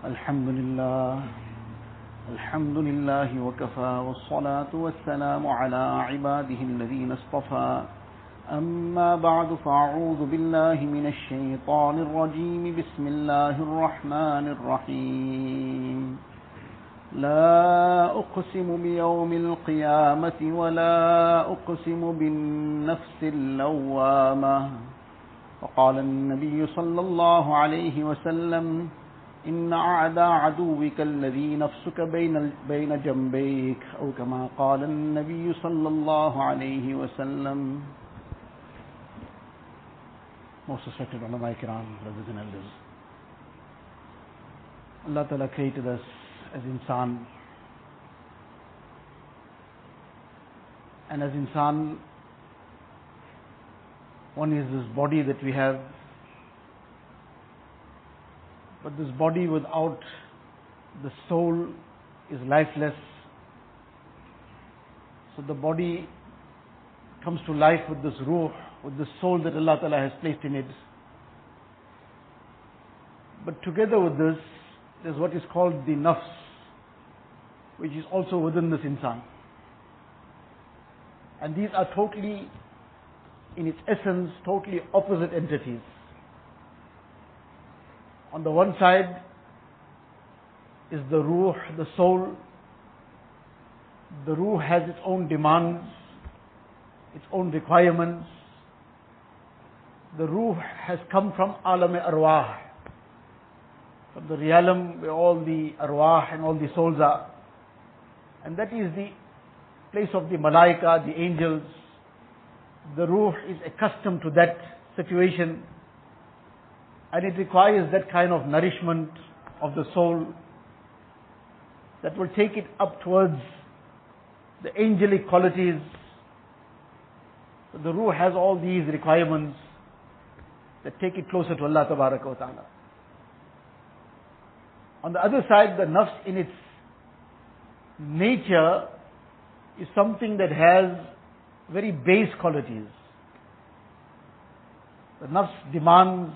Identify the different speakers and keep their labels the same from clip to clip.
Speaker 1: الحمد لله الحمد لله وكفى والصلاة والسلام على عباده الذين اصطفى. أما بعد فأعوذ بالله من الشيطان الرجيم. بسم الله الرحمن الرحيم. لا أقسم بيوم القيامة ولا أقسم بالنفس اللوامة. وقال النبي صلى الله عليه وسلم إن أعدى عدوك الذي نفسك بين بين جنبيك أو كما قال النبي صلى الله عليه وسلم Most respected ulama kiram, brothers and elders. Allah Ta'ala created us as insan. And as insan, one is this body that we have but this body without the soul is lifeless. So the body comes to life with this ruh, with the soul that Allah Ta'ala has placed in it. But together with this, there's what is called the nafs, which is also within this insan. And these are totally, in its essence, totally opposite entities. On the one side is the ruh, the soul. The ruh has its own demands, its own requirements. The ruh has come from alam arwah, from the realm where all the arwah and all the souls are. And that is the place of the malaika, the angels. The ruh is accustomed to that situation and it requires that kind of nourishment of the soul that will take it up towards the angelic qualities. The ruh has all these requirements that take it closer to Allah wa ta'ala. On the other side, the nafs in its nature is something that has very base qualities. The nafs demands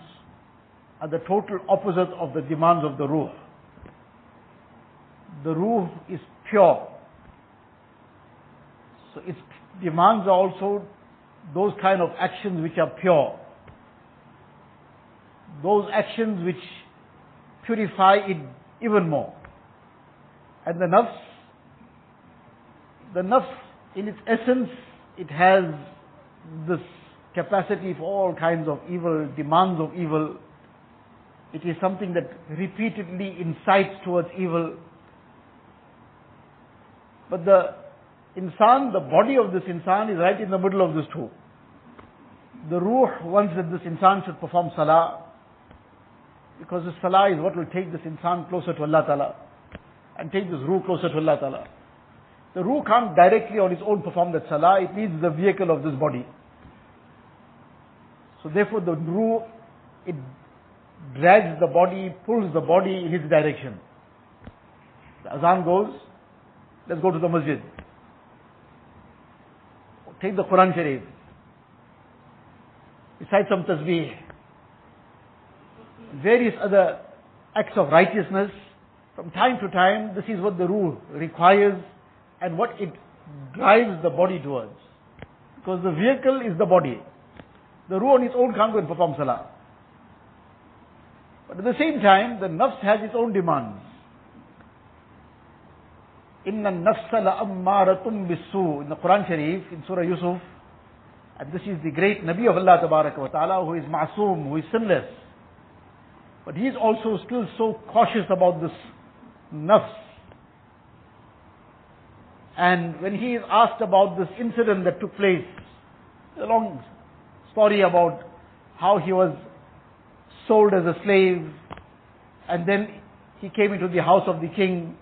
Speaker 1: are the total opposite of the demands of the ruh. The ruh is pure. So its demands are also those kind of actions which are pure. Those actions which purify it even more. And the nafs, the nafs in its essence, it has this capacity for all kinds of evil, demands of evil, it is something that repeatedly incites towards evil. But the insan, the body of this insan is right in the middle of these two. The ruh wants that this insan should perform salah, because the salah is what will take this insan closer to Allah Ta'ala, and take this ruh closer to Allah Ta'ala. The ruh can't directly on its own perform that salah, it needs the vehicle of this body. So therefore the ruh, it drags the body, pulls the body in his direction. The azan goes, let's go to the masjid. Take the Quran Sharif. Recite some tasbih. Various other acts of righteousness. From time to time, this is what the ruh requires and what it drives the body towards. Because the vehicle is the body. The ruh on its own can't go and perform salah. But at the same time, the nafs has its own demands. Inna nafsa la'ammaratun bisu. In the Quran Sharif, in Surah Yusuf, and this is the great Nabi of Allah wa Ta'ala who is ma'soom, who is sinless. But he is also still so cautious about this nafs. And when he is asked about this incident that took place, a long story about how he was sold as a slave, and then he came into the house of the king,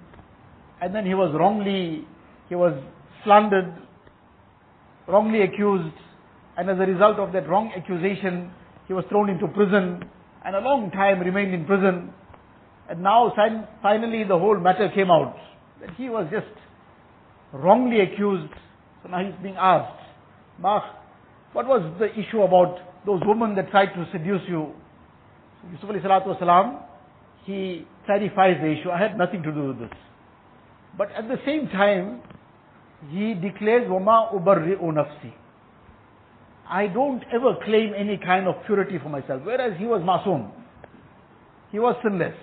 Speaker 1: and then he was wrongly, he was slandered, wrongly accused, and as a result of that wrong accusation, he was thrown into prison, and a long time remained in prison. And now finally the whole matter came out, that he was just wrongly accused. So now he's being asked, Mah, what was the issue about those women that tried to seduce you? Yusuf alayhi salatu wasalam, he clarifies the issue. I had nothing to do with this. But at the same time, he declares, وَمَا أُبَرِّئُ نَفْسِي I don't ever claim any kind of purity for myself. Whereas he was masoom. He was sinless.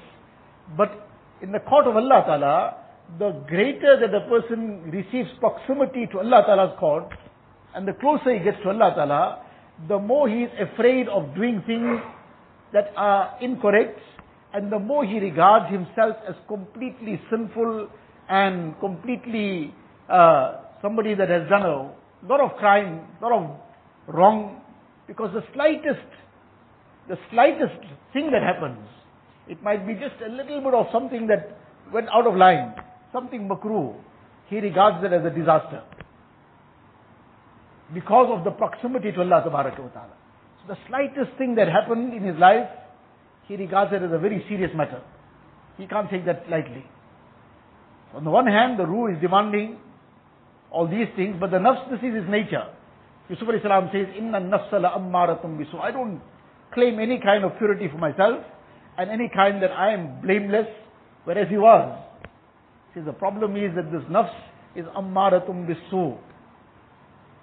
Speaker 1: But in the court of Allah Ta'ala, the greater that the person receives proximity to Allah Ta'ala's court, and the closer he gets to Allah Ta'ala, the more he is afraid of doing things that are incorrect, and the more he regards himself as completely sinful and completely uh, somebody that has done a lot of crime, lot of wrong, because the slightest, the slightest thing that happens, it might be just a little bit of something that went out of line, something makruh, he regards it as a disaster. Because of the proximity to Allah subhanahu wa Ta'ala. The slightest thing that happened in his life, he regards it as a very serious matter. He can't take that lightly. On the one hand, the ruh is demanding all these things, but the nafs, this is his nature. Yusuf salam says, Inna nafsa la ammaratum bisu. I don't claim any kind of purity for myself, and any kind that I am blameless, whereas he was. See, the problem is that this nafs is ammaratum bisu.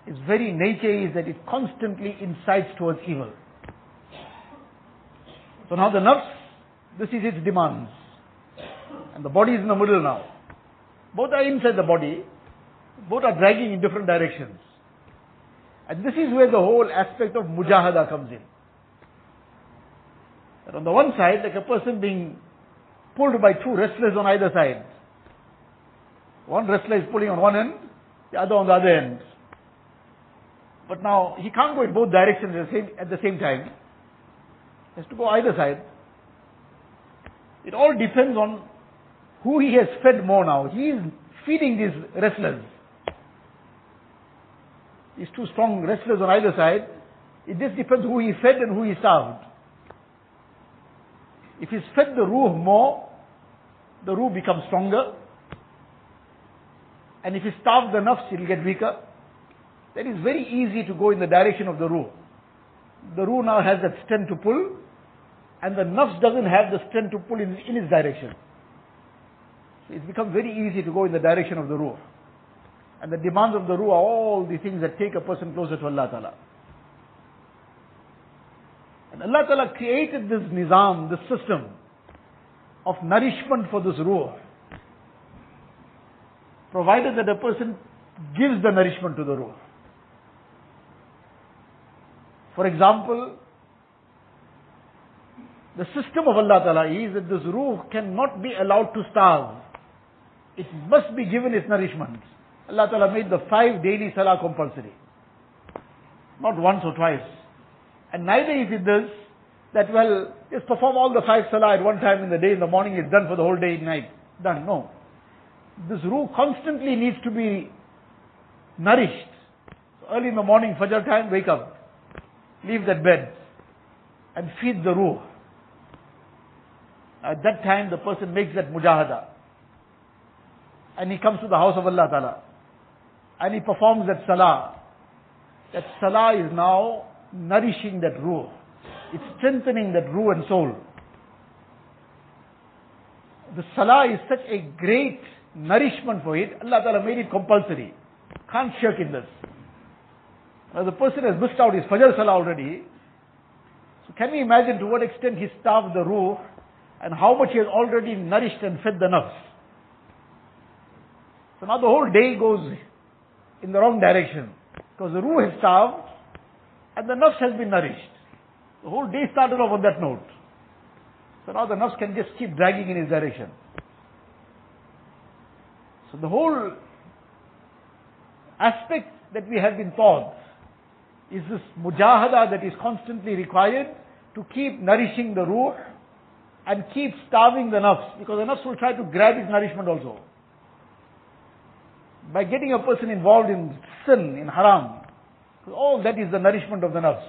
Speaker 1: Its very nature is that it constantly incites towards evil. So now the nafs, this is its demands. And the body is in the middle now. Both are inside the body, both are dragging in different directions. And this is where the whole aspect of mujahada comes in. That on the one side, like a person being pulled by two wrestlers on either side. One wrestler is pulling on one end, the other on the other end. But now, he can't go in both directions at the same, at the same time. He has to go either side. It all depends on who he has fed more now. He is feeding these wrestlers. These two strong wrestlers on either side. It just depends who he fed and who he starved. If he's fed the ruh more, the ruh becomes stronger. And if he starved the nafs, it will get weaker. Then it's very easy to go in the direction of the ruh. The ruh now has that strength to pull, and the nafs doesn't have the strength to pull in, in its direction. So it's become very easy to go in the direction of the ruh. And the demands of the ruh are all the things that take a person closer to Allah Ta'ala. And Allah Ta'ala created this nizam, this system of nourishment for this ruh. Provided that a person gives the nourishment to the ruh. For example, the system of Allah Ta'ala is that this ruh cannot be allowed to starve. It must be given its nourishment. Allah Ta'ala made the five daily salah compulsory. Not once or twice. And neither is it this, that well, just perform all the five salah at one time in the day, in the morning, it's done for the whole day, night. Done. No. This ruh constantly needs to be nourished. So early in the morning, Fajr time, wake up. Leave that bed. And feed the ruh. At that time, the person makes that mujahada. And he comes to the house of Allah Ta'ala. And he performs that salah. That salah is now nourishing that ruh. It's strengthening that ruh and soul. The salah is such a great nourishment for it. Allah Ta'ala made it compulsory. Can't shirk in this. Now the person has missed out his Fajr Salah already. So can we imagine to what extent he starved the ruh and how much he has already nourished and fed the nafs. So now the whole day goes in the wrong direction. Because the ruh has starved and the nafs has been nourished. The whole day started off on that note. So now the nafs can just keep dragging in his direction. So the whole aspect that we have been taught is this mujahada that is constantly required to keep nourishing the ruh and keep starving the nafs because the nafs will try to grab its nourishment also. By getting a person involved in sin, in haram, all that is the nourishment of the nafs.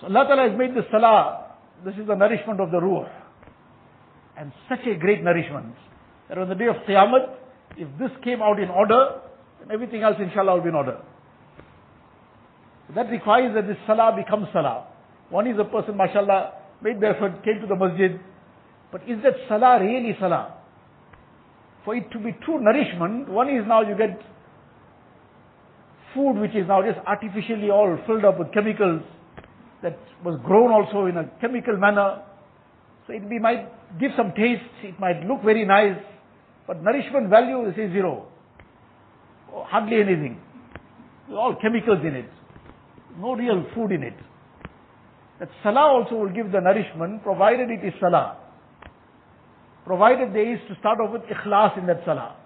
Speaker 1: So Allah Ta'ala has made the salah, this is the nourishment of the ruh. And such a great nourishment that on the day of Qiyamah, if this came out in order, then everything else inshallah will be in order. That requires that this salah becomes salah. One is a person, mashallah, made the effort, came to the masjid. But is that salah really salah? For it to be true nourishment, one is now you get food which is now just artificially all filled up with chemicals that was grown also in a chemical manner. So it might give some taste, it might look very nice, but nourishment value is zero. Hardly anything. All chemicals in it. No real food in it. That salah also will give the nourishment, provided it is salah. Provided there is to start off with ikhlas in that salah.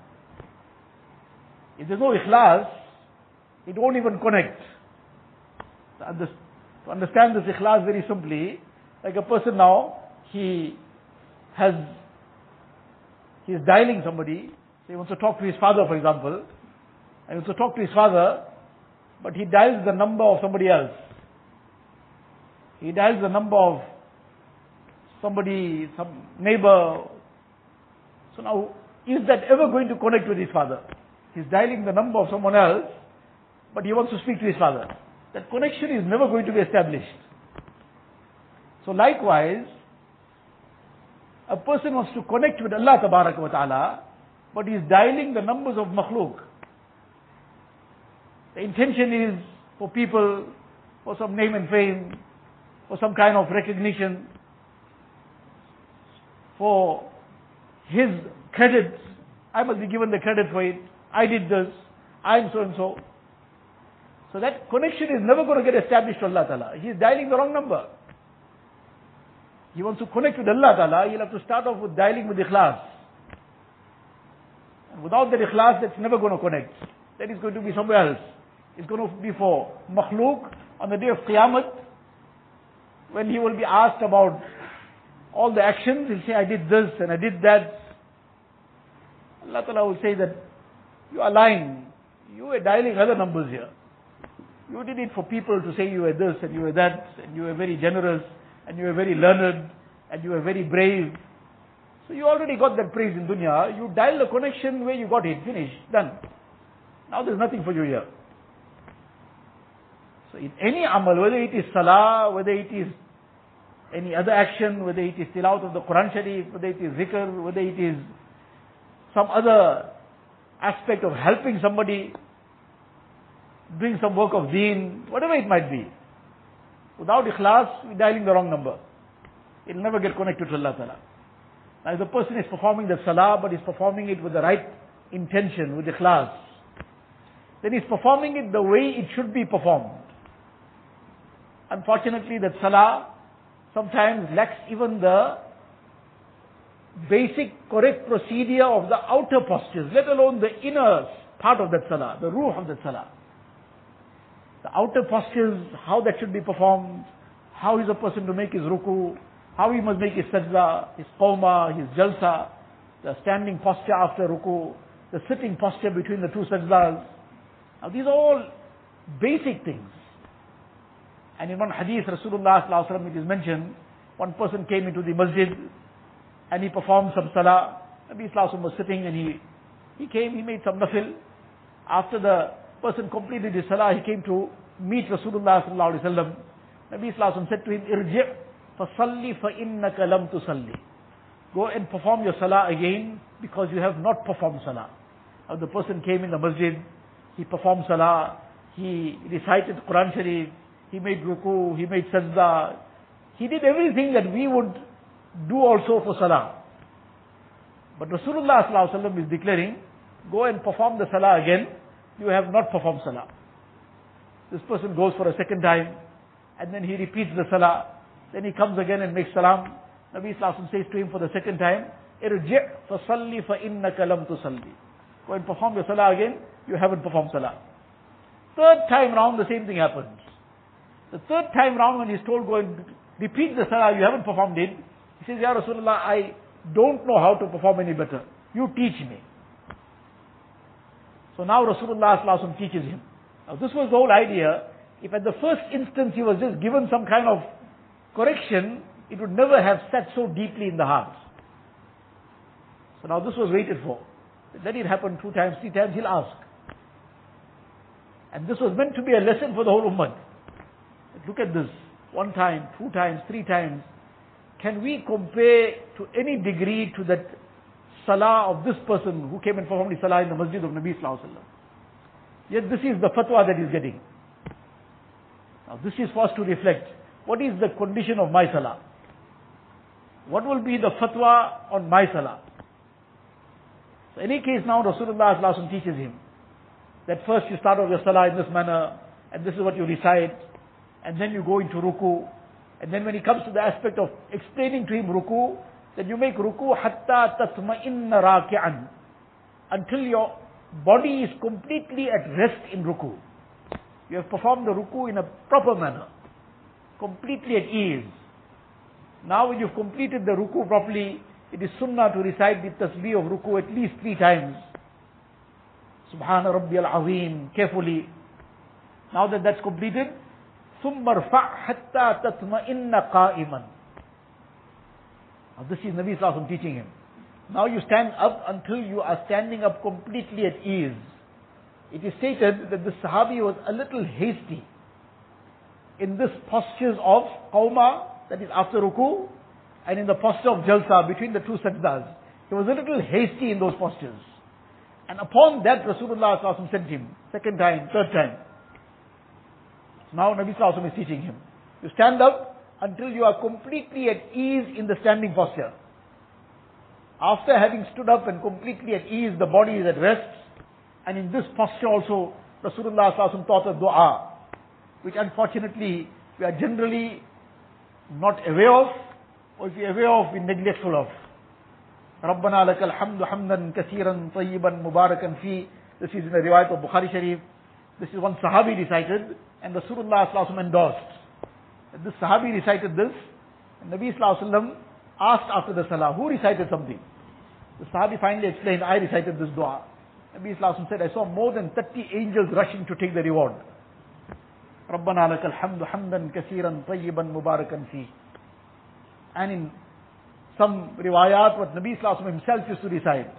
Speaker 1: If there's no ikhlas, it won't even connect. To understand this ikhlas very simply, like a person now, he has, he is dialing somebody, so he wants to talk to his father for example, and he wants to talk to his father, but he dials the number of somebody else. He dials the number of somebody, some neighbor. So now, is that ever going to connect with his father? He's dialing the number of someone else, but he wants to speak to his father. That connection is never going to be established. So likewise, a person wants to connect with Allah wa ta'ala, but he's dialing the numbers of makhluk. The intention is for people, for some name and fame, for some kind of recognition, for his credit. I must be given the credit for it. I did this. I'm so and so. So that connection is never going to get established to Allah Ta'ala. He is dialing the wrong number. He wants to connect with Allah Ta'ala, he'll have to start off with dialing with ikhlas. And without that ikhlas, that's never going to connect. That is going to be somewhere else. It's going to be for makhluk on the day of Qiyamah, when he will be asked about all the actions, he'll say, I did this and I did that. Allah Ta'ala will say that, you are lying. You are dialing other numbers here. You did it for people to say you were this and you were that and you were very generous and you were very learned and you were very brave. So you already got that praise in dunya. You dialed the connection where you got it. Finished. Done. Now there's nothing for you here. So in any amal, whether it is salah, whether it is any other action, whether it is tilawat of the Quran Sharif, whether it is zikr, whether it is some other aspect of helping somebody, doing some work of deen, whatever it might be. Without ikhlas, we're dialing the wrong number. It'll never get connected to Allah Ta'ala. Now if the person is performing the salah, but is performing it with the right intention, with ikhlas, then he's performing it the way it should be performed. Unfortunately, that salah sometimes lacks even the basic correct procedure of the outer postures, let alone the inner part of that salah, the ruh of that salah the outer postures, how that should be performed, how is a person to make his ruku, how he must make his sajda, his qawma, his jalsa, the standing posture after ruku, the sitting posture between the two sajdas. Now these are all basic things. And in one hadith, Rasulullah sallallahu it is mentioned, one person came into the masjid and he performed some salah. Nabi Sallallahu was sitting and he, he came, he made some nafil. After the person completed his salah, he came to meet Rasulullah sallallahu alaihi wasallam. Nabi sallallahu said to him, "Irji' fasalli fa innaka lam tusalli." Go and perform your salah again because you have not performed salah. Now the person came in the masjid, he performed salah, he recited Quran Sharif, he made ruku, he made sajda, he did everything that we would do also for salah. But Rasulullah sallallahu is declaring, go and perform the salah again you have not performed salah. This person goes for a second time, and then he repeats the salah. Then he comes again and makes salam. Nabi Sallallahu says to him for the second time, Irji' fasalli fa innaka lam tusalli. Go and perform your salah again, you haven't performed salah. Third time round, the same thing happens. The third time round when he's told, go and repeat the salah, you haven't performed it. He says, Ya Rasulullah, I don't know how to perform any better. You teach me. So now Rasulullah teaches him. Now this was the whole idea. If at the first instance he was just given some kind of correction, it would never have sat so deeply in the heart. So now this was waited for. Let it happen two times, three times, he'll ask. And this was meant to be a lesson for the whole ummah. Look at this. One time, two times, three times. can we compare to any degree to that salah of this person who came and performed the salah in the masjid of Nabi Sallallahu Alaihi Wasallam? Yet this is the fatwa that he's getting. Now this is for us to reflect. What is the condition of my salah? What will be the fatwa on my salah? So any case now Rasulullah teaches him that first you start off your salah in this manner and this is what you recite and then you go into ruku and then when he comes to the aspect of explaining to him ruku then you make ruku hatta tatma'inna raki'an until your body is completely at rest in ruku. You have performed the ruku in a proper manner, completely at ease. Now when you've completed the ruku properly, it is sunnah to recite the tasbih of ruku at least three times. Subhana Rabbi al-Azim, carefully. Now that that's completed, ثم ارفع حتى تطمئن قائما. Now this is Nabi Sallallahu teaching him. Now you stand up until you are standing up completely at ease. It is stated that the Sahabi was a little hasty in this postures of qawma, that is after ruku, and in the posture of jalsa between the two sajdas. He was a little hasty in those postures. And upon that Rasulullah sent him, second time, third time. So now Nabi Sallallahu is teaching him. You stand up until you are completely at ease in the standing posture. After having stood up and completely at ease, the body is at rest. And in this posture also, Rasulullah taught a dua, which unfortunately we are generally not aware of, or if we are aware of, we neglectful of. ربنا لك الحمد حمدا كثيرا طيبا مباركا فيه This is in the riwayat of Bukhari Sharif. This is one Sahabi recited, and Rasulullah endorsed. This Sahabi recited this, and Nabi Sallallahu asked after the salah, who recited something? The Sahabi finally explained, I recited this dua. Nabi Islam said, I saw more than 30 angels rushing to take the reward. ربنا لك الحمد حمدا كثيرا طيبا مباركا فيه. And in some riwayat, what Nabi Islam himself used to recite.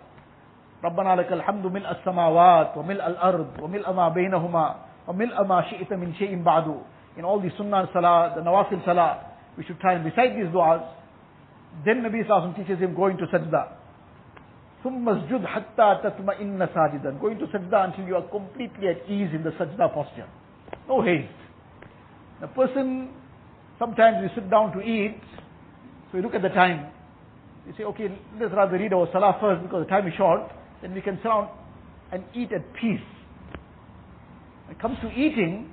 Speaker 1: ربنا لك الحمد ملء السماوات وملء الأرض وملء ما بينهما وملء ما شئت من شيء بعد. In all the sunnah salah, the nawafil salah, we should try and recite these du'as. Then Nabi Sallallahu teaches him going to sajda. ثم اسجد حتى تطمئن ساجدا. Going to sajda until you are completely at ease in the sajda posture. No haste. The person, sometimes we sit down to eat, so we look at the time. We say, okay, let's rather read our salah first because the time is short. Then we can sit down and eat at peace. When it comes to eating,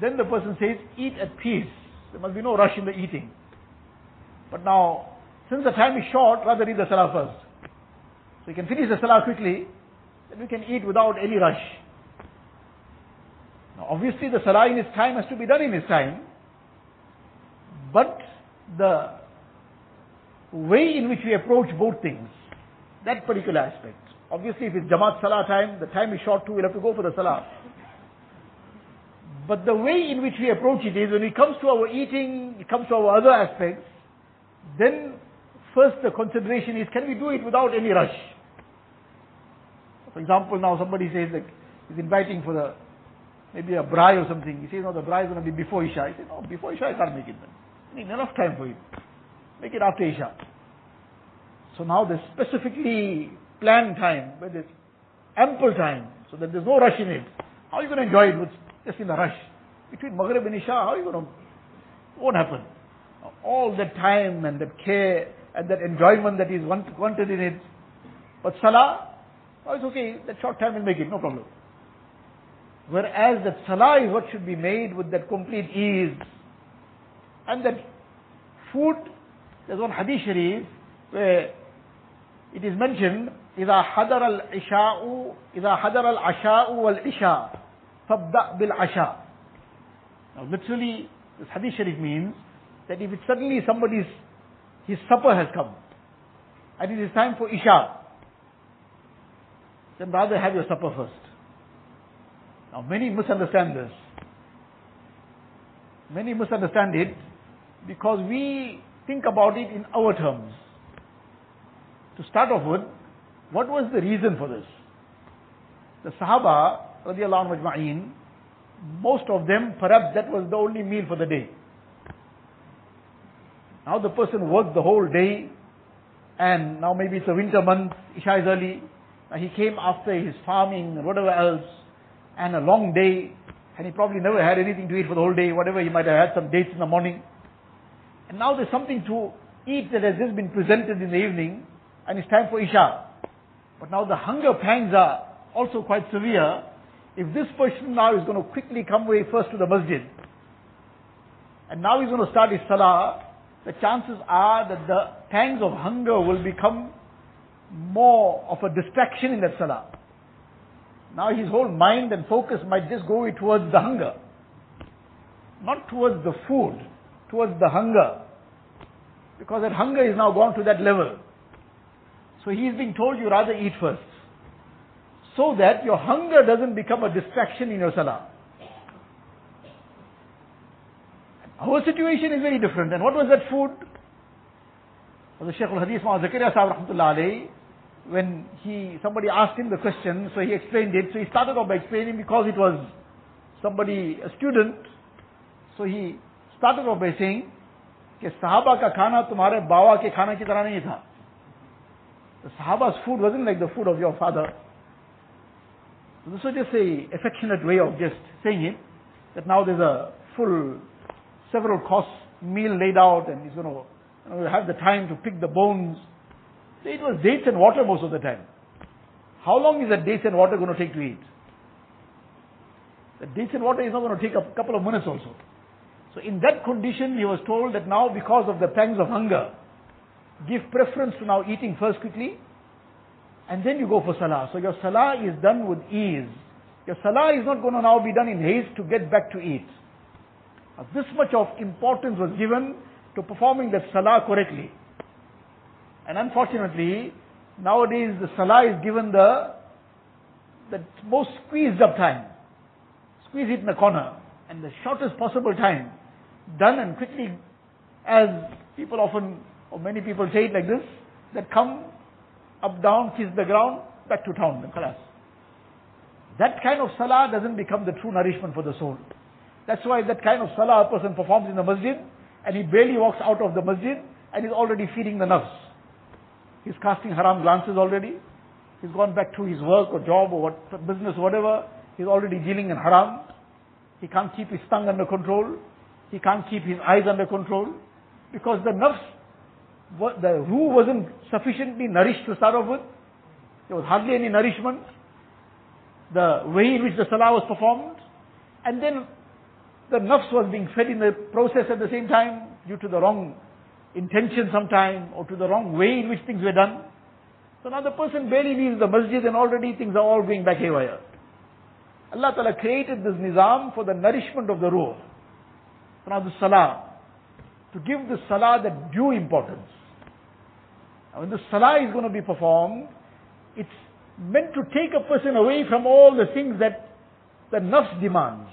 Speaker 1: then the person says, eat at peace. There must be no rush in the eating. But now, since the time is short, rather read the salah first. So you can finish the salah quickly, then we can eat without any rush. Now obviously the salah in its time has to be done in its time, but the way in which we approach both things, that particular aspect. Obviously if it's Jamaat Salah time, the time is short too, we'll have to go for the Salah. But the way in which we approach it is when it comes to our eating, it comes to our other aspects, then first the consideration is can we do it without any rush? For example, now somebody says that he's inviting for the maybe a braai or something. He says, no, the braai is going to be before Isha. He says, no, before Isha I can't make it then. I need enough time for it. Make it after Isha. So now there's specifically planned time, where there's ample time, so that there's no rush in it. How are you going to enjoy it with just in a rush? Between Maghrib and Isha, how are you going to, won't happen. All that time and that care and that enjoyment that is wanted in it. But Salah, oh, it's okay, that short time will make it, no problem. Whereas that Salah is what should be made with that complete ease. And that food, there's one hadith sharif where it is mentioned, إذا حضر العشاء إذا حضر العشاء والعشاء فابدأ بالعشاء. Now literally, this hadith sharif means that if it's suddenly somebody's, his supper has come, and it is time for Isha, then rather have your supper first. Now many misunderstand this. Many misunderstand it because we think about it in our terms. To start off with, what was the reason for this? The Sahaba, radiallahu anhu most of them, perhaps that was the only meal for the day. Now the person worked the whole day, and now maybe it's a winter month, Isha is early. He came after his farming whatever else, and a long day, and he probably never had anything to eat for the whole day, whatever, he might have had some dates in the morning. And now there's something to eat that has just been presented in the evening, and it's time for Isha. But now the hunger pangs are also quite severe. If this person now is going to quickly come away first to the masjid, and now he's going to start his salah, the chances are that the pangs of hunger will become more of a distraction in that salah. Now his whole mind and focus might just go towards the hunger. Not towards the food, towards the hunger. Because that hunger is now gone to that level. So he is being told you rather eat first. So that your hunger doesn't become a distraction in your salah. Our situation is very different. And what was that food? The Shaykh al-Hadith Zakaria Sahib when he, somebody asked him the question, so he explained it. So he started off by explaining because it was somebody, a student. So he started off by saying, कि ka khana tumhare bawa ke khana ki tarah nahi tha. The sahaba's food wasn't like the food of your father. This was just a affectionate way of just saying it, that now there's a full several course meal laid out and he's going to you know, have the time to pick the bones. It was dates and water most of the time. How long is that dates and water going to take to eat? The dates and water is not going to take a couple of minutes also. So in that condition, he was told that now because of the pangs of hunger, give preference to now eating first quickly, and then you go for salah. So your salah is done with ease. Your salah is not going to now be done in haste to get back to eat. This much of importance was given to performing the salah correctly. And unfortunately, nowadays the salah is given the, the most squeezed up time. Squeeze it in the corner. And the shortest possible time. Done and quickly, as people often, or many people say it like this, that come up, down, kiss the ground, back to town, then. That kind of salah doesn't become the true nourishment for the soul. That's why that kind of salah a person performs in the masjid and he barely walks out of the masjid and he's already feeding the nafs. He's casting haram glances already. He's gone back to his work or job or what, business, whatever. He's already dealing in haram. He can't keep his tongue under control. He can't keep his eyes under control. Because the nafs, the ruh wasn't sufficiently nourished to start off with. There was hardly any nourishment. The way in which the salah was performed. And then the nafs was being fed in the process at the same time due to the wrong intention sometime or to the wrong way in which things were done. So now the person barely leaves the masjid and already things are all going back haywire. Allah Ta'ala created this nizam for the nourishment of the ruh. So now the salah, to give the salah that due importance. Now when the salah is going to be performed, it's meant to take a person away from all the things that the nafs demands.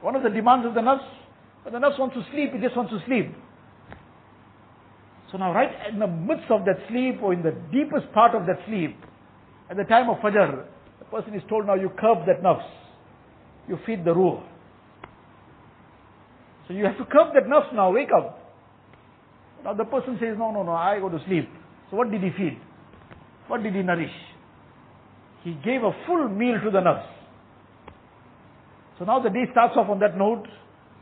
Speaker 1: One of the demands of the nafs, when the nafs wants to sleep, it just wants to sleep. So now right in the midst of that sleep or in the deepest part of that sleep, at the time of Fajr, the person is told now you curb that nafs. You feed the ruh. So you have to curb that nafs now, wake up. Now the person says, no, no, no, I go to sleep. So what did he feed? What did he nourish? He gave a full meal to the nafs. So now the day starts off on that note.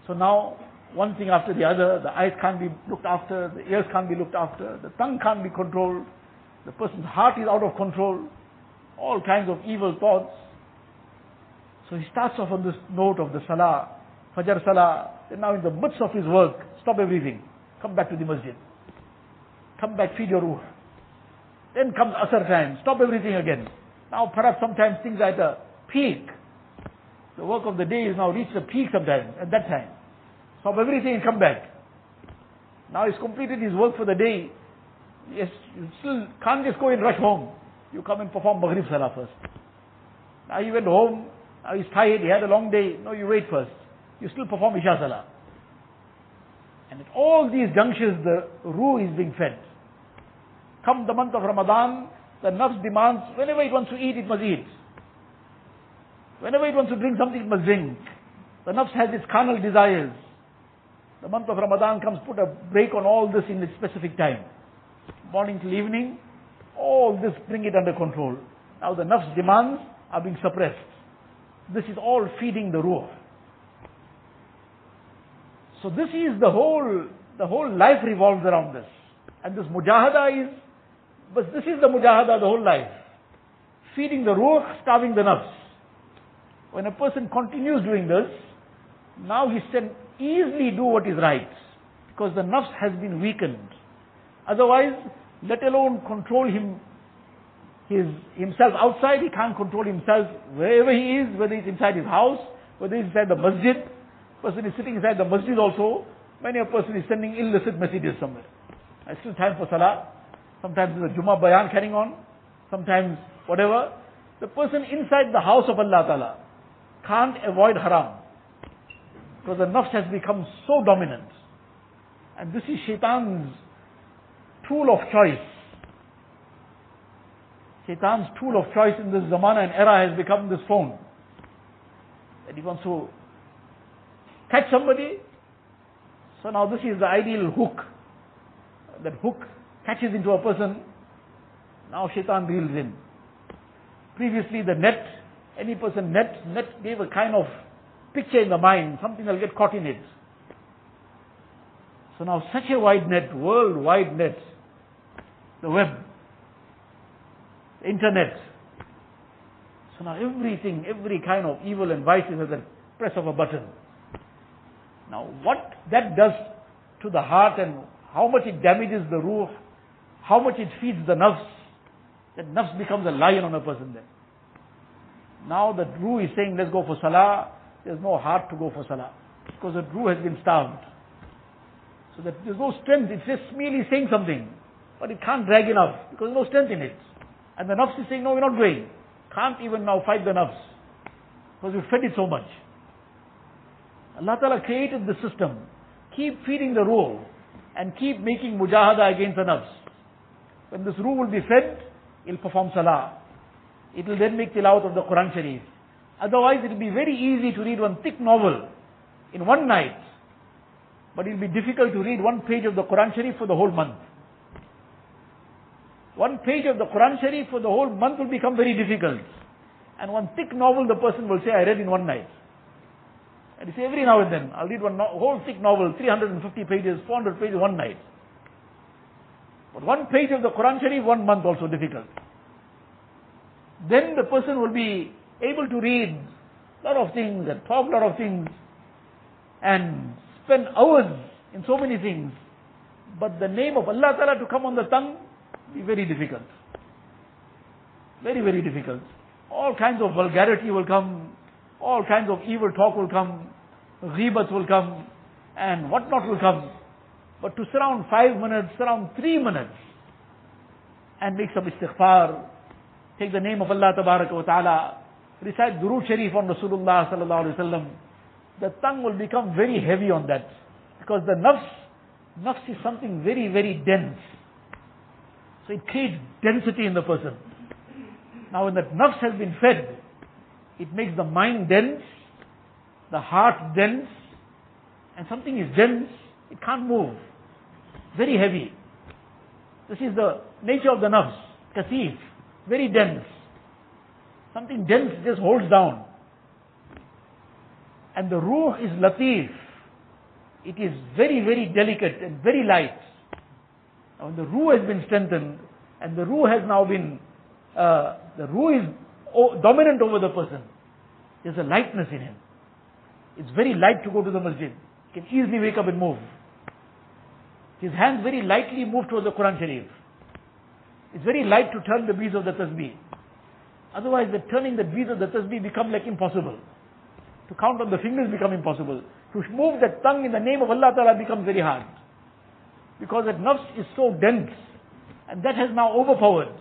Speaker 1: So now one thing after the other, the eyes can't be looked after, the ears can't be looked after, the tongue can't be controlled, the person's heart is out of control, all kinds of evil thoughts. So he starts off on this note of the salah, Fajr salah, then now in the midst of his work, stop everything, come back to the masjid. Come back, feed your ruh. Then comes Asr time, stop everything again. Now perhaps sometimes things are at a peak. The work of the day is now reached a peak sometimes, at that time. Stop everything and come back. Now he's completed his work for the day. Yes, you still can't just go and rush home. You come and perform Maghrib Salah first. Now he went home, now he's tired, he had a long day. No, you wait first. You still perform Isha Salah. And at all these junctions, the ruh is being fed. Come the month of Ramadan, the nafs demands, whenever it wants to eat, it must eat. Whenever it wants to drink something, it must drink. The nafs has its carnal desires. The month of Ramadan comes, put a break on all this in a specific time. Morning till evening, all this bring it under control. Now the nafs demands are being suppressed. This is all feeding the ruh. So this is the whole, the whole life revolves around this. And this mujahada is, but this is the mujahada the whole life. Feeding the ruh, starving the nafs. When a person continues doing this, now he can easily do what is right. Because the nafs has been weakened. Otherwise, let alone control him, his, himself outside, he can't control himself wherever he is, whether he's inside his house, whether he's inside the masjid. Person is sitting inside the masjid also. Many a person is sending illicit messages somewhere. I still time for salah. Sometimes a Jummah bayan carrying on. Sometimes whatever. The person inside the house of Allah Ta'ala can't avoid haram. Because the nafs has become so dominant. And this is shaitan's tool of choice. Shaitan's tool of choice in this zamana and era has become this phone. That he wants to catch somebody. So now this is the ideal hook. That hook catches into a person. Now shaitan reels in. Previously the net, any person net, net gave a kind of picture in the mind, something that'll get caught in it. So now such a wide net, worldwide net, the web, the internet. So now everything, every kind of evil and vice is at the press of a button. Now what that does to the heart and how much it damages the ruh, how much it feeds the nafs, that nafs becomes a lion on a person then. Now the ruh is saying, let's go for salah, there's no heart to go for salah. Because the ruh has been starved. So that there's no strength, it's just merely saying something. But it can't drag enough, because there's no strength in it. And the nafs is saying, no, we're not going. Can't even now fight the nafs. Because we've fed it so much. Allah Ta'ala created the system. Keep feeding the ruh and keep making mujahada against the nafs. When this ruh will be fed, it'll perform salah. It will then make tilawat of the Quran Sharif. Otherwise it will be very easy to read one thick novel in one night. But it will be difficult to read one page of the Quran Sharif for the whole month. One page of the Quran Sharif for the whole month will become very difficult. And one thick novel the person will say, I read in one night. And you say every now and then, I'll read one no- whole thick novel, 350 pages, 400 pages, one night. But one page of the Quran Sharif, one month also difficult. Then the person will be able to read a lot of things and talk a lot of things and spend hours in so many things. But the name of Allah Ta'ala to come on the tongue be very difficult. Very, very difficult. All kinds of vulgarity will come, all kinds of evil talk will come, ghibat will come, and whatnot will come. But to surround five minutes, surround three minutes, and make some istighfar, take the name of Allah wa ta'ala, recite Durood Sharif on Rasulullah sallallahu alaihi wasallam, the tongue will become very heavy on that. Because the nafs, nafs is something very, very dense. So it creates density in the person. Now when that nafs has been fed, it makes the mind dense, the heart dense, and something is dense, it can't move. Very heavy. This is the nature of the nafs, kasif, very dense. Something dense just holds down. And the ruh is latif. It is very, very delicate and very light. Now when the ruh has been strengthened, and the ruh has now been, uh, the ruh is dominant over the person. There's a lightness in him. It's very light to go to the masjid. He can easily wake up and move. His hands very lightly move towards the Quran Sharif. It's very light to turn the beads of the tasbih. Otherwise, the turning the beads of the tasbih become like impossible. To count on the fingers become impossible. To move the tongue in the name of Allah Ta'ala becomes very hard. Because that nafs is so dense. And that has now overpowered.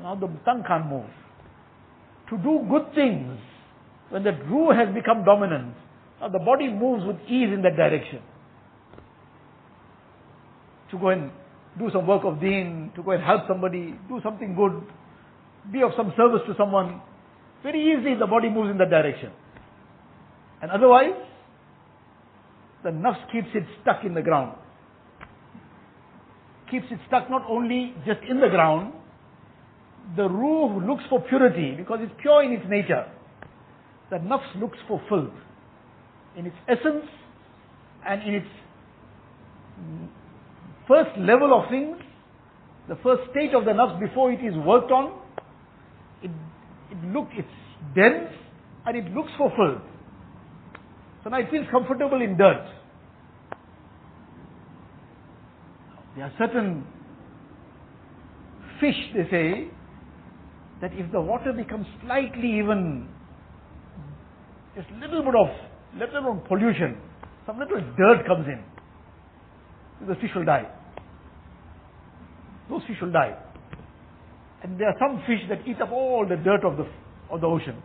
Speaker 1: Now the tongue can't move. To do good things, when the ruh has become dominant, now the body moves with ease in that direction. To go and do some work of deen, to go and help somebody, do something good, be of some service to someone. Very easily the body moves in that direction. And otherwise, the nafs keeps it stuck in the ground. Keeps it stuck not only just in the ground, the ruh looks for purity because it's pure in its nature. The nafs looks for filth in its essence and in its first level of things, the first state of the nafs before it is worked on, it, it look, it's dense and it looks for filth. So now it feels comfortable in dirt. There are certain fish, they say, that if the water becomes slightly even, just little bit of, little bit of pollution, some little dirt comes in, the fish will die. Those fish will die. And there are some fish that eat up all the dirt of the, of the ocean.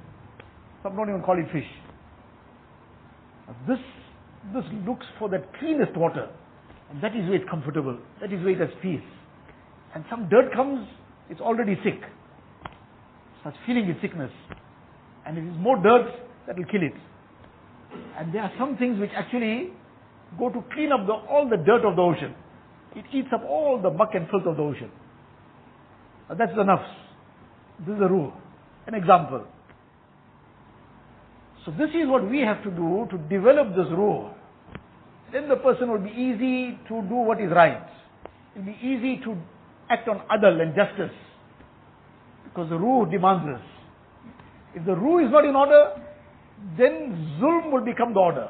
Speaker 1: Some don't even call it fish. This, this looks for that cleanest water. And that is where it's comfortable. That is where it has peace. And some dirt comes, it's already sick. Starts feeling its sickness. And it is more dirt that will kill it. And there are some things which actually go to clean up the, all the dirt of the ocean. It eats up all the muck and filth of the ocean. That's the nafs. This is a ruh. An example. So this is what we have to do to develop this ruh. Then the person will be easy to do what is right. It will be easy to act on adl and justice. Because the ruh demands this. If the ruh is not in order, then zulm will become the order.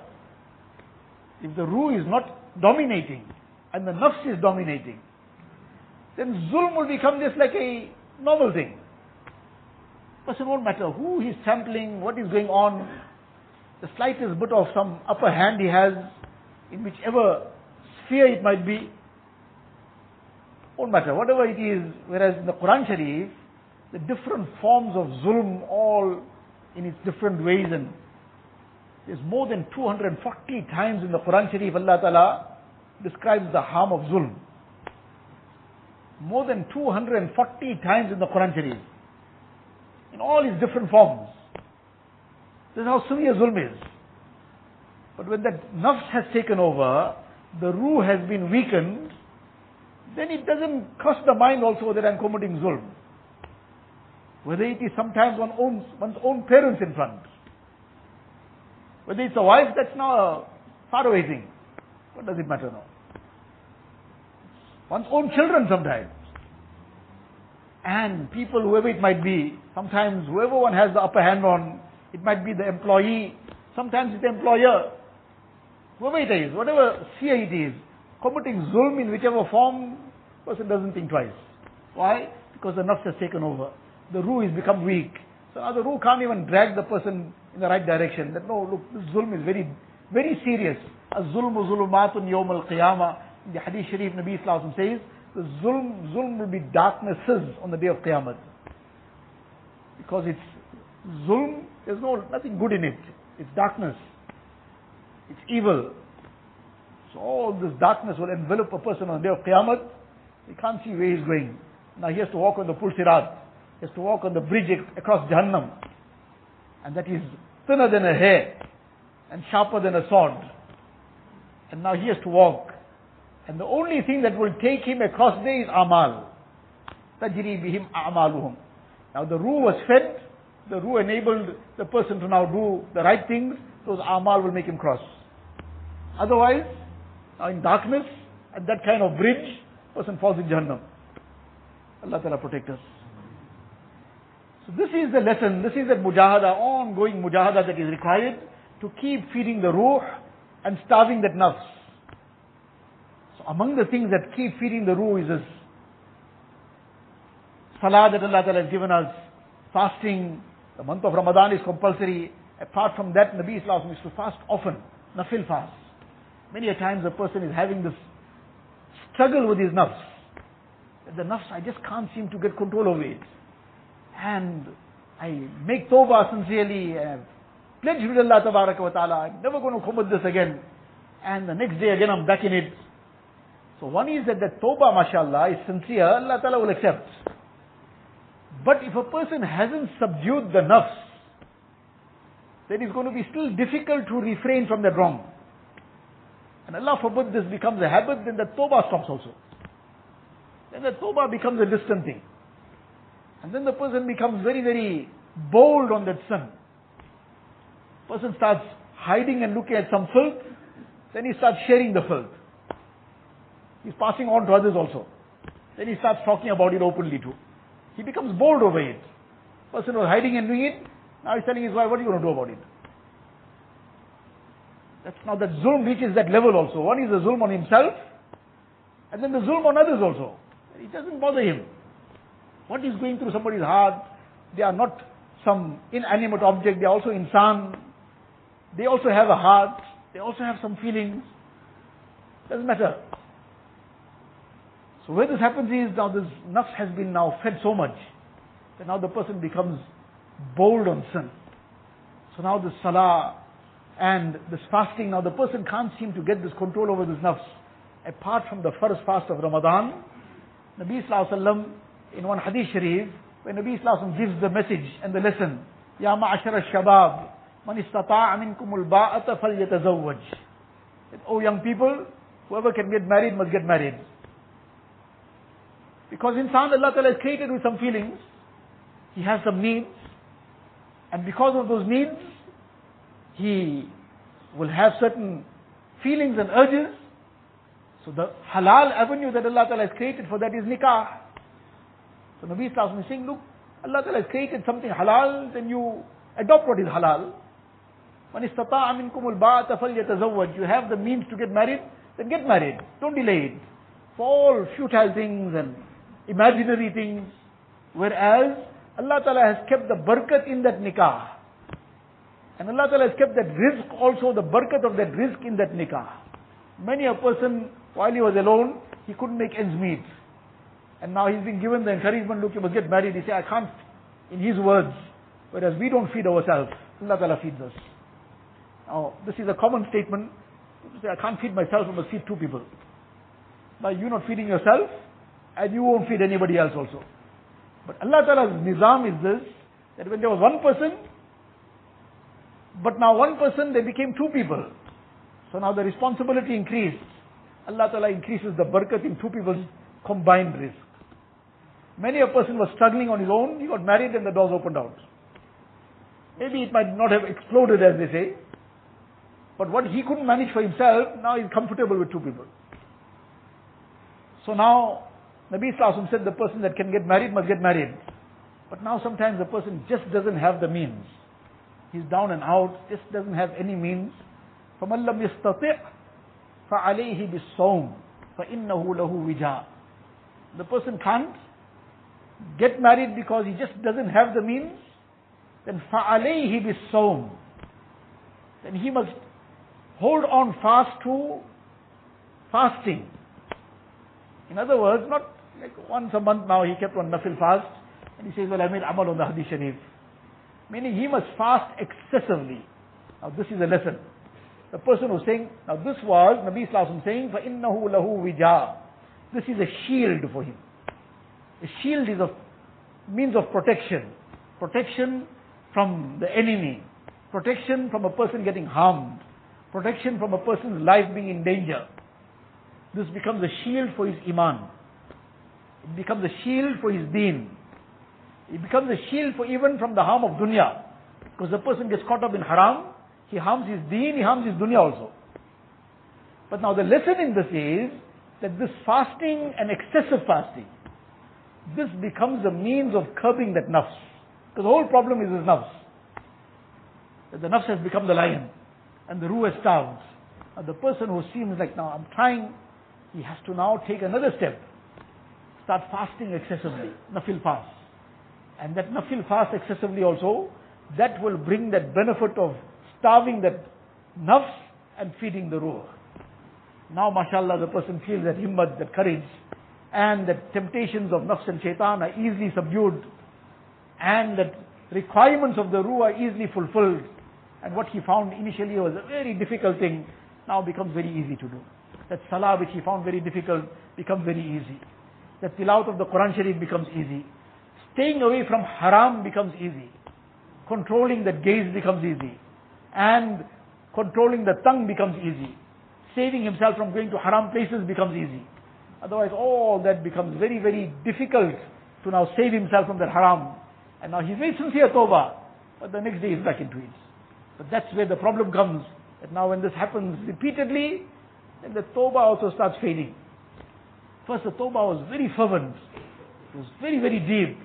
Speaker 1: If the ruh is not dominating and the nafs is dominating, then zulm will become just like a normal thing. Person won't matter who he's sampling, what is going on, the slightest bit of some upper hand he has, in whichever sphere it might be, won't matter, whatever it is. Whereas in the Quran Sharif, the different forms of zulm, all in its different ways, and there's more than 240 times in the Quran Sharif, Allah Ta'ala describes the harm of zulm. More than 240 times in the Quran Sharif. In all its different forms. This is how severe zulm is. But when that nafs has taken over, the ruh has been weakened, then it doesn't cross the mind also that I'm committing zulm. Whether it is sometimes one own, one's own parents in front. Whether it's a wife, that's now uh, a faraway thing. What does it matter now? One's own children sometimes. And people, whoever it might be, sometimes whoever one has the upper hand on, it might be the employee, sometimes it's the employer. Whoever it is, whatever sphere it is, committing zulm in whichever form, person doesn't think twice. Why? Because the nafs has taken over. The ruh has become weak. So now the ruh can't even drag the person in the right direction. That no, look, this zulm is very, very serious. Az-zulmu zulumatun yawm al-qiyamah. In the hadith sharif, Nabi Islam says, the zulm, zulm will be darknesses on the day of Qiyamah. Because it's zulm, there's no, nothing good in it. It's darkness. It's evil. So all this darkness will envelop a person on the day of Qiyamah. He can't see where he's going. Now he has to walk on the Pul Sirat. Has to walk on the bridge across Jahannam. And that is thinner than a hair and sharper than a sword. And now he has to walk. And the only thing that will take him across there is amal. Tajri bihim a'maluhum. Now the ruh was fed, the ruh enabled the person to now do the right things, those amal will make him cross. Otherwise, now in darkness, at that kind of bridge, person falls in Jahannam. Allah Ta'ala protect us. So this is the lesson, this is the mujahada, ongoing mujahada that is required to keep feeding the ruh and starving that nafs. So among the things that keep feeding the ruh is this salah that Allah Ta'ala has given us, fasting, the month of Ramadan is compulsory. Apart from that, Nabi Islam used to fast often, nafil fast. Many a times a person is having this struggle with his nafs. The nafs, I just can't seem to get control over it. And I make tawbah sincerely, and pledge with Allah wa ta'ala, I'm never going to commit this again. And the next day again I'm back in it. So one is that the tawbah, mashallah, is sincere, Allah ta'ala will accept. But if a person hasn't subdued the nafs, then it's going to be still difficult to refrain from that wrong. and Allah forbid this becomes a habit, then the tawbah stops also. Then the tawbah becomes a distant thing. And then the person becomes very, very bold on that sin. Person starts hiding and looking at some filth, then he starts sharing the filth. He's passing on to others also. Then he starts talking about it openly too. He becomes bold over it. Person was hiding and doing it, now he's telling his wife, what are you going to do about it? That's now that zulm reaches that level also. One is the zulm on himself, and then the zulm on others also. It doesn't bother him. What is going through somebody's heart, they are not some inanimate object, they are also insan. They also have a heart, they also have some feelings. Doesn't matter. So where this happens is now this nafs has been now fed so much that now the person becomes bold on sin. So now this salah and this fasting, now the person can't seem to get this control over this nafs. Apart from the first fast of Ramadan, Nabi Sallallahu Alaihi Wasallam in one hadith sharif, when Nabi Alaihi gives the message and the lesson, Ya ma'ashar al-shabab, man istata'a minkum al-ba'ata falyatazawwaj. Oh young people, whoever can get married must get married. Because insan Allah Ta'ala is created with some feelings, he has some needs, and because of those needs, he will have certain feelings and urges. So the halal avenue that Allah Ta'ala has created for that is nikah. So Nabi Sallallahu is saying, look, Allah Ta'ala has created something halal, then you adopt what is halal. Man istata'a minkum al-ba'ata falyatazawwaj. You have the means to get married, then get married. Don't delay it. For all futile things and imaginary things. Whereas Allah Ta'ala has kept the barakat in that nikah. And Allah Ta'ala has kept that rizq also, the barakat of that rizq in that nikah. Many a person, while he was alone, he couldn't make ends meet. And now he's been given the encouragement, look, you must get married. He said, I can't, in his words. Whereas we don't feed ourselves. Allah Ta'ala feeds us. Now, this is a common statement. Say, I can't feed myself, I must feed two people. Now, you're not feeding yourself, and you won't feed anybody else also. But Allah Ta'ala's nizam is this, that when there was one person, but now one person, they became two people. So now the responsibility increased. Allah Ta'ala increases the barakat in two people's combined rizq. Many a person was struggling on his own, he got married and the doors opened out. Maybe it might not have exploded as they say, but what he couldn't manage for himself, now he's comfortable with two people. So now, Nabi Sallallahu said the person that can get married must get married. But now sometimes the person just doesn't have the means. He's down and out, just doesn't have any means. فَمَنْ لَمْ يَسْتَطِعْ فَعَلَيْهِ بِالصَّوْمِ فَإِنَّهُ لَهُ وِجَاء The person can't get married because he just doesn't have the means, then فَعَلَيْهِ بِالصَّوْمِ Then he must hold on fast to fasting. In other words, not like once a month now he kept on nafil fast, and he says, well I made amal on the hadith sharif. Meaning he must fast excessively. Now this is a lesson. The person who's saying, now this was Nabi Sallallahu saying, فَإِنَّهُ لَهُ وِجَاء This is a shield for him. A shield is a means of protection. Protection from the enemy. Protection from a person getting harmed. Protection from a person's life being in danger. This becomes a shield for his iman. It becomes a shield for his deen. It becomes a shield for even from the harm of dunya. Because the person gets caught up in haram, he harms his deen, he harms his dunya also. But now the lesson in this is that this fasting and excessive fasting, this becomes a means of curbing that nafs. Because the whole problem is his nafs. That the nafs has become the lion and the ruh has starved. And the person who seems like now I'm trying, he has to now take another step. Start fasting excessively, nafil fast. And that nafil fast excessively also, that will bring that benefit of starving that nafs and feeding the ruh. Now, mashallah, the person feels that himmat, that courage, and the temptations of nafs and shaitan are easily subdued, and the requirements of the ruh are easily fulfilled. And what he found initially was a very difficult thing, now becomes very easy to do. That salah which he found very difficult becomes very easy. That tilawat of the Quran Sharif becomes easy. Staying away from haram becomes easy. Controlling that gaze becomes easy. And controlling the tongue becomes easy. saving himself from going to haram places becomes easy. Otherwise, all that becomes very, very difficult to now save himself from that haram. And now he's very sincere tawbah, but the next day he's back into it. But that's where the problem comes. That now when this happens repeatedly, then the tawbah also starts fading. First the tawbah was very fervent. It was very, very deep.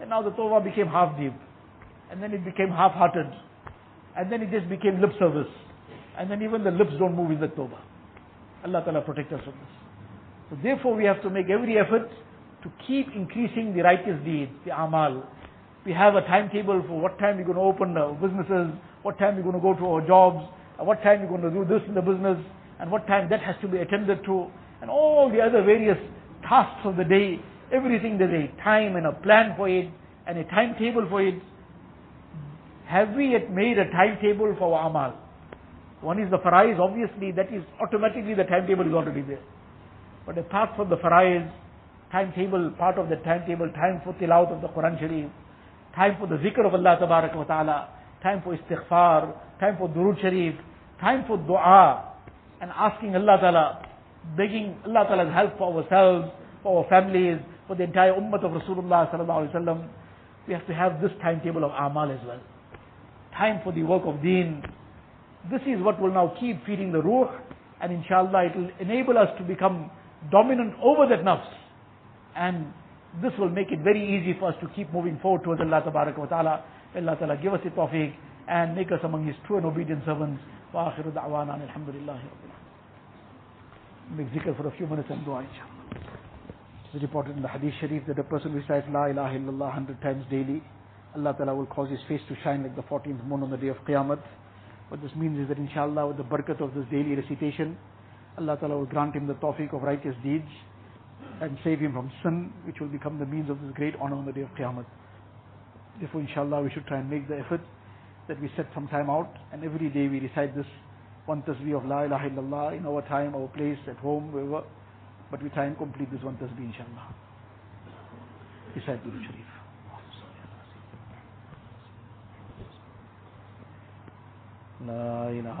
Speaker 1: And now the tawbah became half deep. And then it became half-hearted. And then it just became lip service. And then even the lips don't move in the tawbah. Allah Ta'ala protect us from this. So therefore we have to make every effort to keep increasing the righteous deeds, the amal. We have a timetable for what time we're going to open our businesses, what time we're going to go to our jobs, at what time we're going to do this in the business, and what time that has to be attended to, and all the other various tasks of the day. Everything there's a time and a plan for it, and a timetable for it. Have we yet made a timetable for our amal? One is the farais, obviously that is automatically the timetable is already there. But apart from the farais, timetable, part of the timetable, time for tilawat of the Quran Sharif, time for the zikr of Allah wa ta'ala, time for istighfar, time for durood Sharif, time for dua, and asking Allah Ta'ala, begging Allah Ta'ala's help for ourselves, for our families, for the entire ummah of Rasulullah Sallallahu Alaihi Wasallam. We have to have this timetable of amal as well. Time for the work of deen. This is what will now keep feeding the ruh, and inshallah it will enable us to become dominant over that nafs. And this will make it very easy for us to keep moving forward towards Allah wa ta'ala. Allah ta'ala give us the tawfiq and make us among His true and obedient servants. وآخر دعوانا الحمد لله رب العالمين. Make zikr for a few minutes and dua inshallah. It's reported in the hadith sharif that a person recites La ilaha illallah 100 times daily, Allah Ta'ala will cause his face to shine like the 14th moon on the day of Qiyamah. What this means is that inshallah with the barakat of this daily recitation, Allah Ta'ala will grant him the tawfiq of righteous deeds and save him from sin, which will become the means of this great honor on the day of Qiyamah. Therefore, inshallah, we should try and make the effort that we set some time out, and every day we recite this one tasbih of La ilaha illallah in our time, our place, at home, wherever. But we try and complete this one tasbih, inshallah. Recite Durood Sharif. لا إله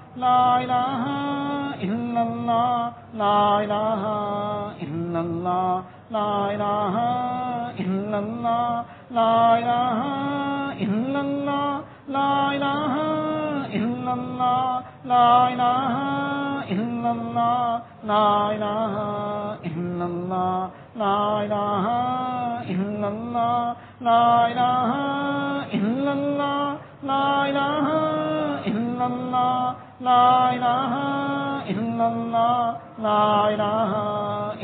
Speaker 1: لا إله إلا الله لا إله إلا الله لا إله إلا الله لا إله إلا الله لا إله إلا الله لا إله إلا الله لا إله إلا الله لا إله إلا الله لا إله إلا الله لا إله إلا الله لا إله إلا الله لا إله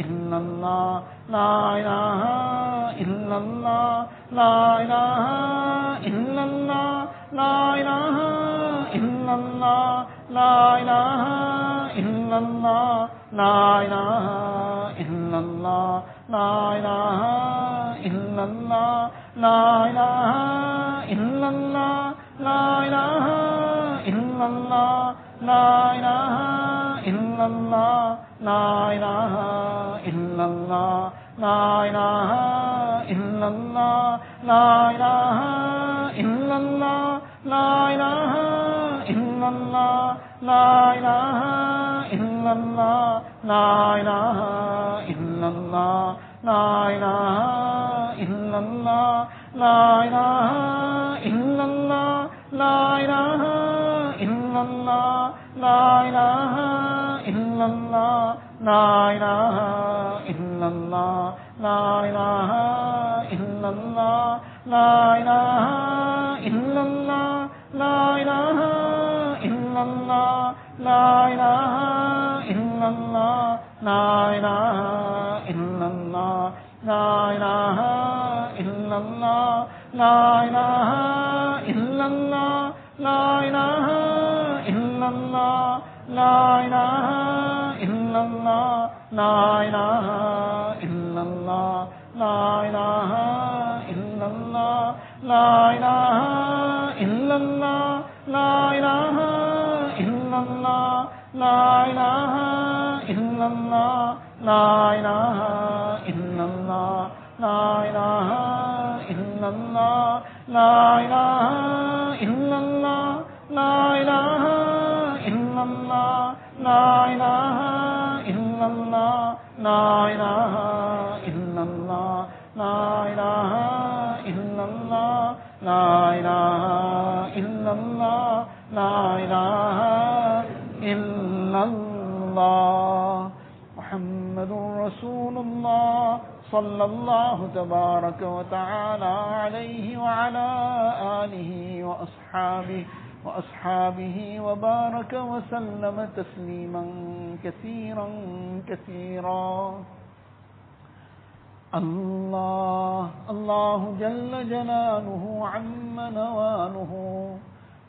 Speaker 1: إلا الله لا إله إلا الله لا إله إلا الله لا إله إلا الله لا إله إلا الله لا إله إلا الله لا إله إلا الله لا إله إلا الله لا إله إلا الله لا إله إلا الله لا إله إلا الله لا إله إلا الله لا إله إلا الله لا إله إلا الله لا إله إلا الله لا إله إلا الله لا إله إلا الله لا إله إلا الله لا إله إلا الله لا إله إلا الله لا إله إلا الله لا إله إلا الله لا إله إلا الله لا إله إلا الله لا إله إلا الله لا إله إلا الله لا إله إلا الله لا إله إلا الله لا إله اللہ لا الہ الا اللہ لا الہ الا اللہ لا الہ الا اللہ لا الہ الا اللہ لا الہ الا اللہ لا الہ الا اللہ لا الہ الا اللہ لا الہ الا اللہ لا الہ لا إله إلا الله. لا إله إلا الله. لا إله إلا الله. لا إله إلا الله. محمد رسول الله صلى الله تبارك وتعالى عليه وعلى آله وأصحابه وأصحابه وبارك وسلم تسليما كثيرا كثيرا. الله الله جل جلاله عم نواله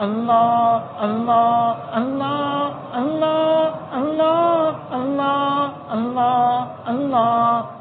Speaker 1: اللہ اللہ اللہ اللہ اللہ اللہ اللہ اللہ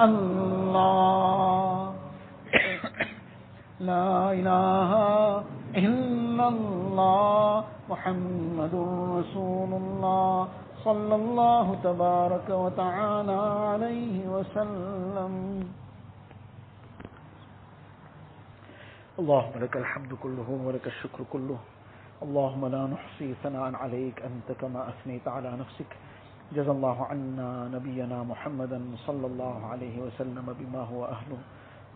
Speaker 1: الله. لا إله إلا الله محمد رسول الله صلى الله تبارك وتعالى عليه وسلم. اللهم لك الحمد كله ولك الشكر كله. اللهم لا نحصي ثناء عليك أنت كما أثنيت على نفسك. جزا الله عنا نبينا محمدا صلى الله عليه وسلم بما هو أهله.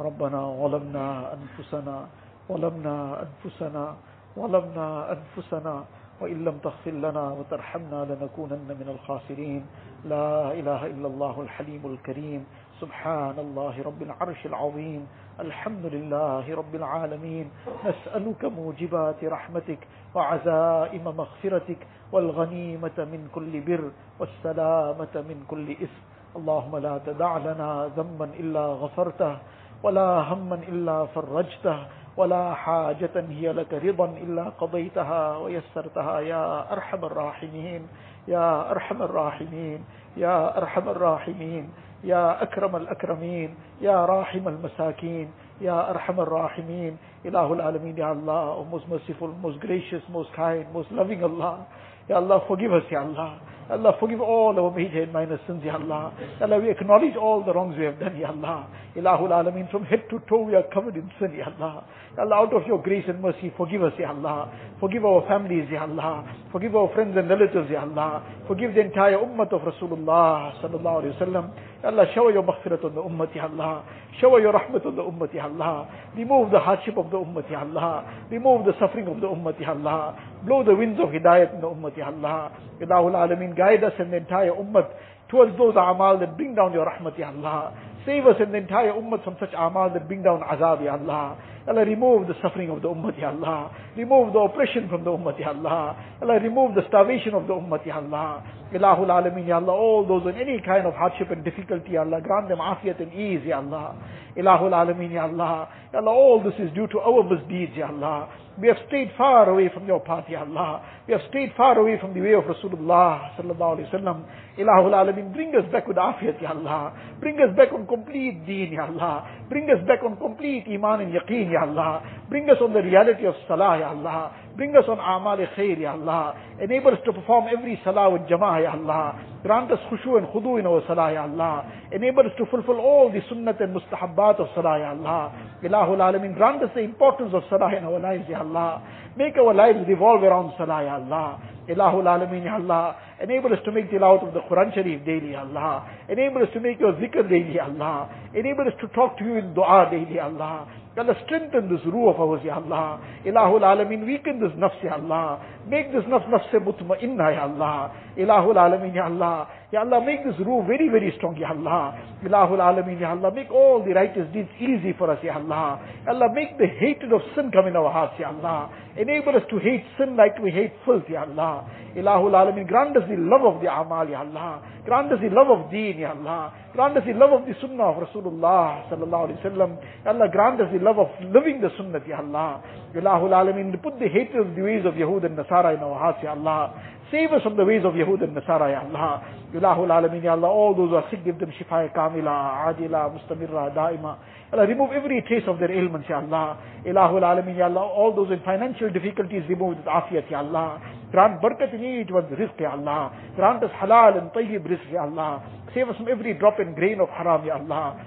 Speaker 1: ربنا ظلمنا أنفسنا ظلمنا أنفسنا ظلمنا أنفسنا وإن لم تغفر لنا وترحمنا لنكونن من الخاسرين. لا إله إلا الله الحليم الكريم. سبحان الله رب العرش العظيم. الحمد لله رب العالمين. نسألك موجبات رحمتك وعزائم مغفرتك. والغنيمة من كل بر والسلامة من كل إثم اللهم لا تدع لنا ذنبا إلا غفرته ولا هما إلا فرجته ولا حاجة هي لك رضا إلا قضيتها ويسرتها يا أرحم الراحمين يا أرحم الراحمين يا أرحم الراحمين يا أكرم الأكرمين يا راحم المساكين يا أرحم الراحمين إله العالمين يا Allah, most merciful, most gracious, most kind, most loving Allah. Ya Allah, forgive us, Ya Allah. Allah, forgive all our major and minor sins, Ya Allah. Ya Allah, we acknowledge all the wrongs we have done, Ya Allah. Ilahul Alameen, from head to toe we are covered in sin, Ya Allah. Ya Allah, out of your grace and mercy, forgive us, Ya Allah. Forgive our families, Ya Allah. Forgive our friends and relatives, Ya Allah. Forgive the entire ummah of Rasulullah sallallahu alayhi wa sallam. Ya Allah, shower your maghfirat on the ummah, Ya Allah. Shower your rahmat on the ummah, Ya Allah. Remove the hardship of the ummah, Ya Allah. Remove the suffering of the ummah, Ya Allah. Blow the winds of hidayat in the ummah, Ya Allah. Ilahul Alameen, guide us and the entire ummah towards those amal that bring down your rahmat, Ya Allah. Save us and the entire ummah from such amal that bring down azab, Ya Allah. Allah, remove the suffering of the ummah, Ya Allah. Remove the oppression from the ummah, Ya Allah. Allah, remove the starvation of the ummah, Ya Allah. Ilahul Alameen, Ya Allah, all those in any kind of hardship and difficulty, Ya Allah, grant them afiyat and ease, Ya Allah. Ilahul Alameen, Ya Allah. Ya Allah, all this is due to our misdeeds, Ya Allah. We have stayed far away from your path, Allah. We have stayed far away from the way of Rasulullah sallallahu alaihi wasallam. Ilahul Alameen, bring us back with afiyat, Ya Allah. Bring us back on complete deen, Ya Allah. Bring us back on complete iman and yaqeen, Ya Allah. Bring us on the reality of salah, Ya Allah. Bring us on amal khair, Ya Allah. Enable us to perform every salah with jama'ah, Ya Allah. Grant us khushu and khudu in our salah, Ya Allah. Enable us to fulfill all the sunnat and mustahabbat of salah, Ya Allah. Ilahul Alameen, grant us the importance of salah in our lives, Ya Allah. Make our lives revolve around salah, Ya Allah. Ilahul Alameen, Ya Allah. Enable us to make tilawat of the Quran Sharif daily, Allah. Enable us to make your zikr daily, Allah. Enable us to talk to you in dua daily, Allah. Allah, strengthen this ruh of ours, Ya Allah. Ilahul Alameen, weaken this nafs, Ya Allah. Make this nafs nafs mutma'inna, Ya Allah. Ilahul Alameen, Ya Allah. Ya Allah, make this ruh very, very strong, Ya Allah. Ilahul Alameen, Ya Allah. Make all the righteous deeds easy for us, Ya Allah. Allah, make the hatred of sin come in our hearts, Ya Allah. Enable us to hate sin like we hate filth, Ya Allah. Ilahul Alameen, grant us the love of the amal, Ya Allah. Grant us the love of deen, Ya Allah. Grant us the love of the sunnah of Rasulullah sallallahu alaihi wasallam. Allah, grant us the love of living the sunnah, Ya Allah. Ilahul Alameen, put the hatred of the ways of Yahud and Nasara in our hearts, Ya Allah. Save us from the ways of Yahud and Nasara, Ya Allah. Ilahul Alameen, Ya Allah. All those who are sick, give them shifa kamila, adila, mustamirra, daima. Allah, remove every trace of their ailments, Ya Allah. Ilahul Alameen, Ya Allah. All those in financial difficulties, remove with afiyat, Ya Allah. Grant barakat in each one's rizq, Ya Allah. Grant us halal and tayyib rizq, Ya Allah. Save us from every drop and grain of haram, Ya Allah.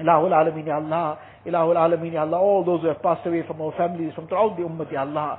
Speaker 1: Ilahul Alameen, Ya Allah. Ilahul Alameen, Ya Allah. All those who have passed away from our families, from throughout the ummah, Ya Allah.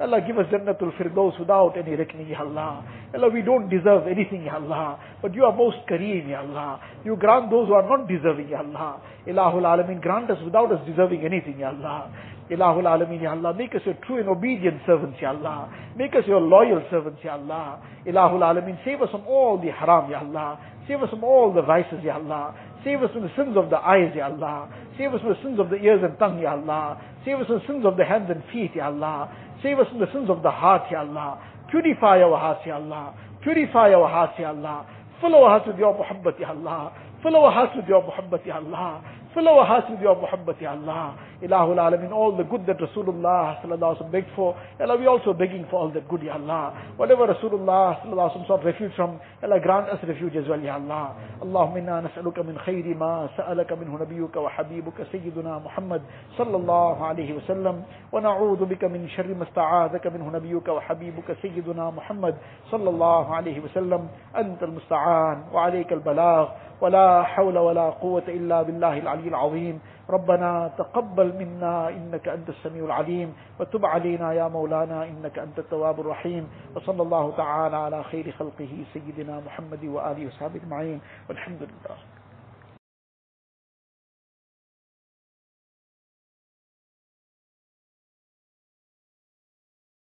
Speaker 1: Allah, give us Jannatul Firdaus without any reckoning, Ya Allah. Allah, we don't deserve anything, Ya Allah. But you are most Kareem, Ya Allah. You grant those who are not deserving, Ya Allah. Ilahul Alameen, grant us without us deserving anything, Ya Allah. Ilahul Alameen, Ya Allah. Make us your true and obedient servants, Ya Allah. Make us your loyal servants, Ya Allah. Ilahul Alameen, save us from all the haram, Ya Allah. Save us from all the vices, Ya Allah. Save us from the sins of the eyes, Ya Allah. Save us from the sins of the ears and tongue, Ya Allah. Save us from the sins of the hands and feet, Ya Allah. Save us from the sins of the heart, Ya Allah. Purify our hearts, Ya Allah. Purify our hearts, Ya Allah. Fill our hearts with your muhabbat, Ya Allah. Fill our hearts with your muhabbat, Ya Allah. Fill our hearts with your muhabbat, Ya Allah. Ilahul Alamin, all the good that Rasulullah sallallahu alaihi wasallam begged for, Ya Allah, we also begging for all that good, Ya Allah. Whatever Rasulullah sallallahu alaihi wasallam sought refuge from, Ya Allah, grant us refuge as well, Ya Allah. اللهم إنا نسألك من خير ما سألك منه نبيك وحبيبك سيدنا محمد صلى الله عليه وسلم ونعوذ بك من شر ما استعاذك منه نبيك وحبيبك سيدنا محمد صلى الله عليه وسلم أنت المستعان وعليك البلاغ ولا حول ولا قوة إلا بالله العلي العظيم ربنا تقبل منا إنك أنت السميع العليم وتب علينا يا مولانا إنك أنت التواب الرحيم وصلى الله تعالى على خير خلقه سيدنا محمد وآله وصحبه أجمعين والحمد لله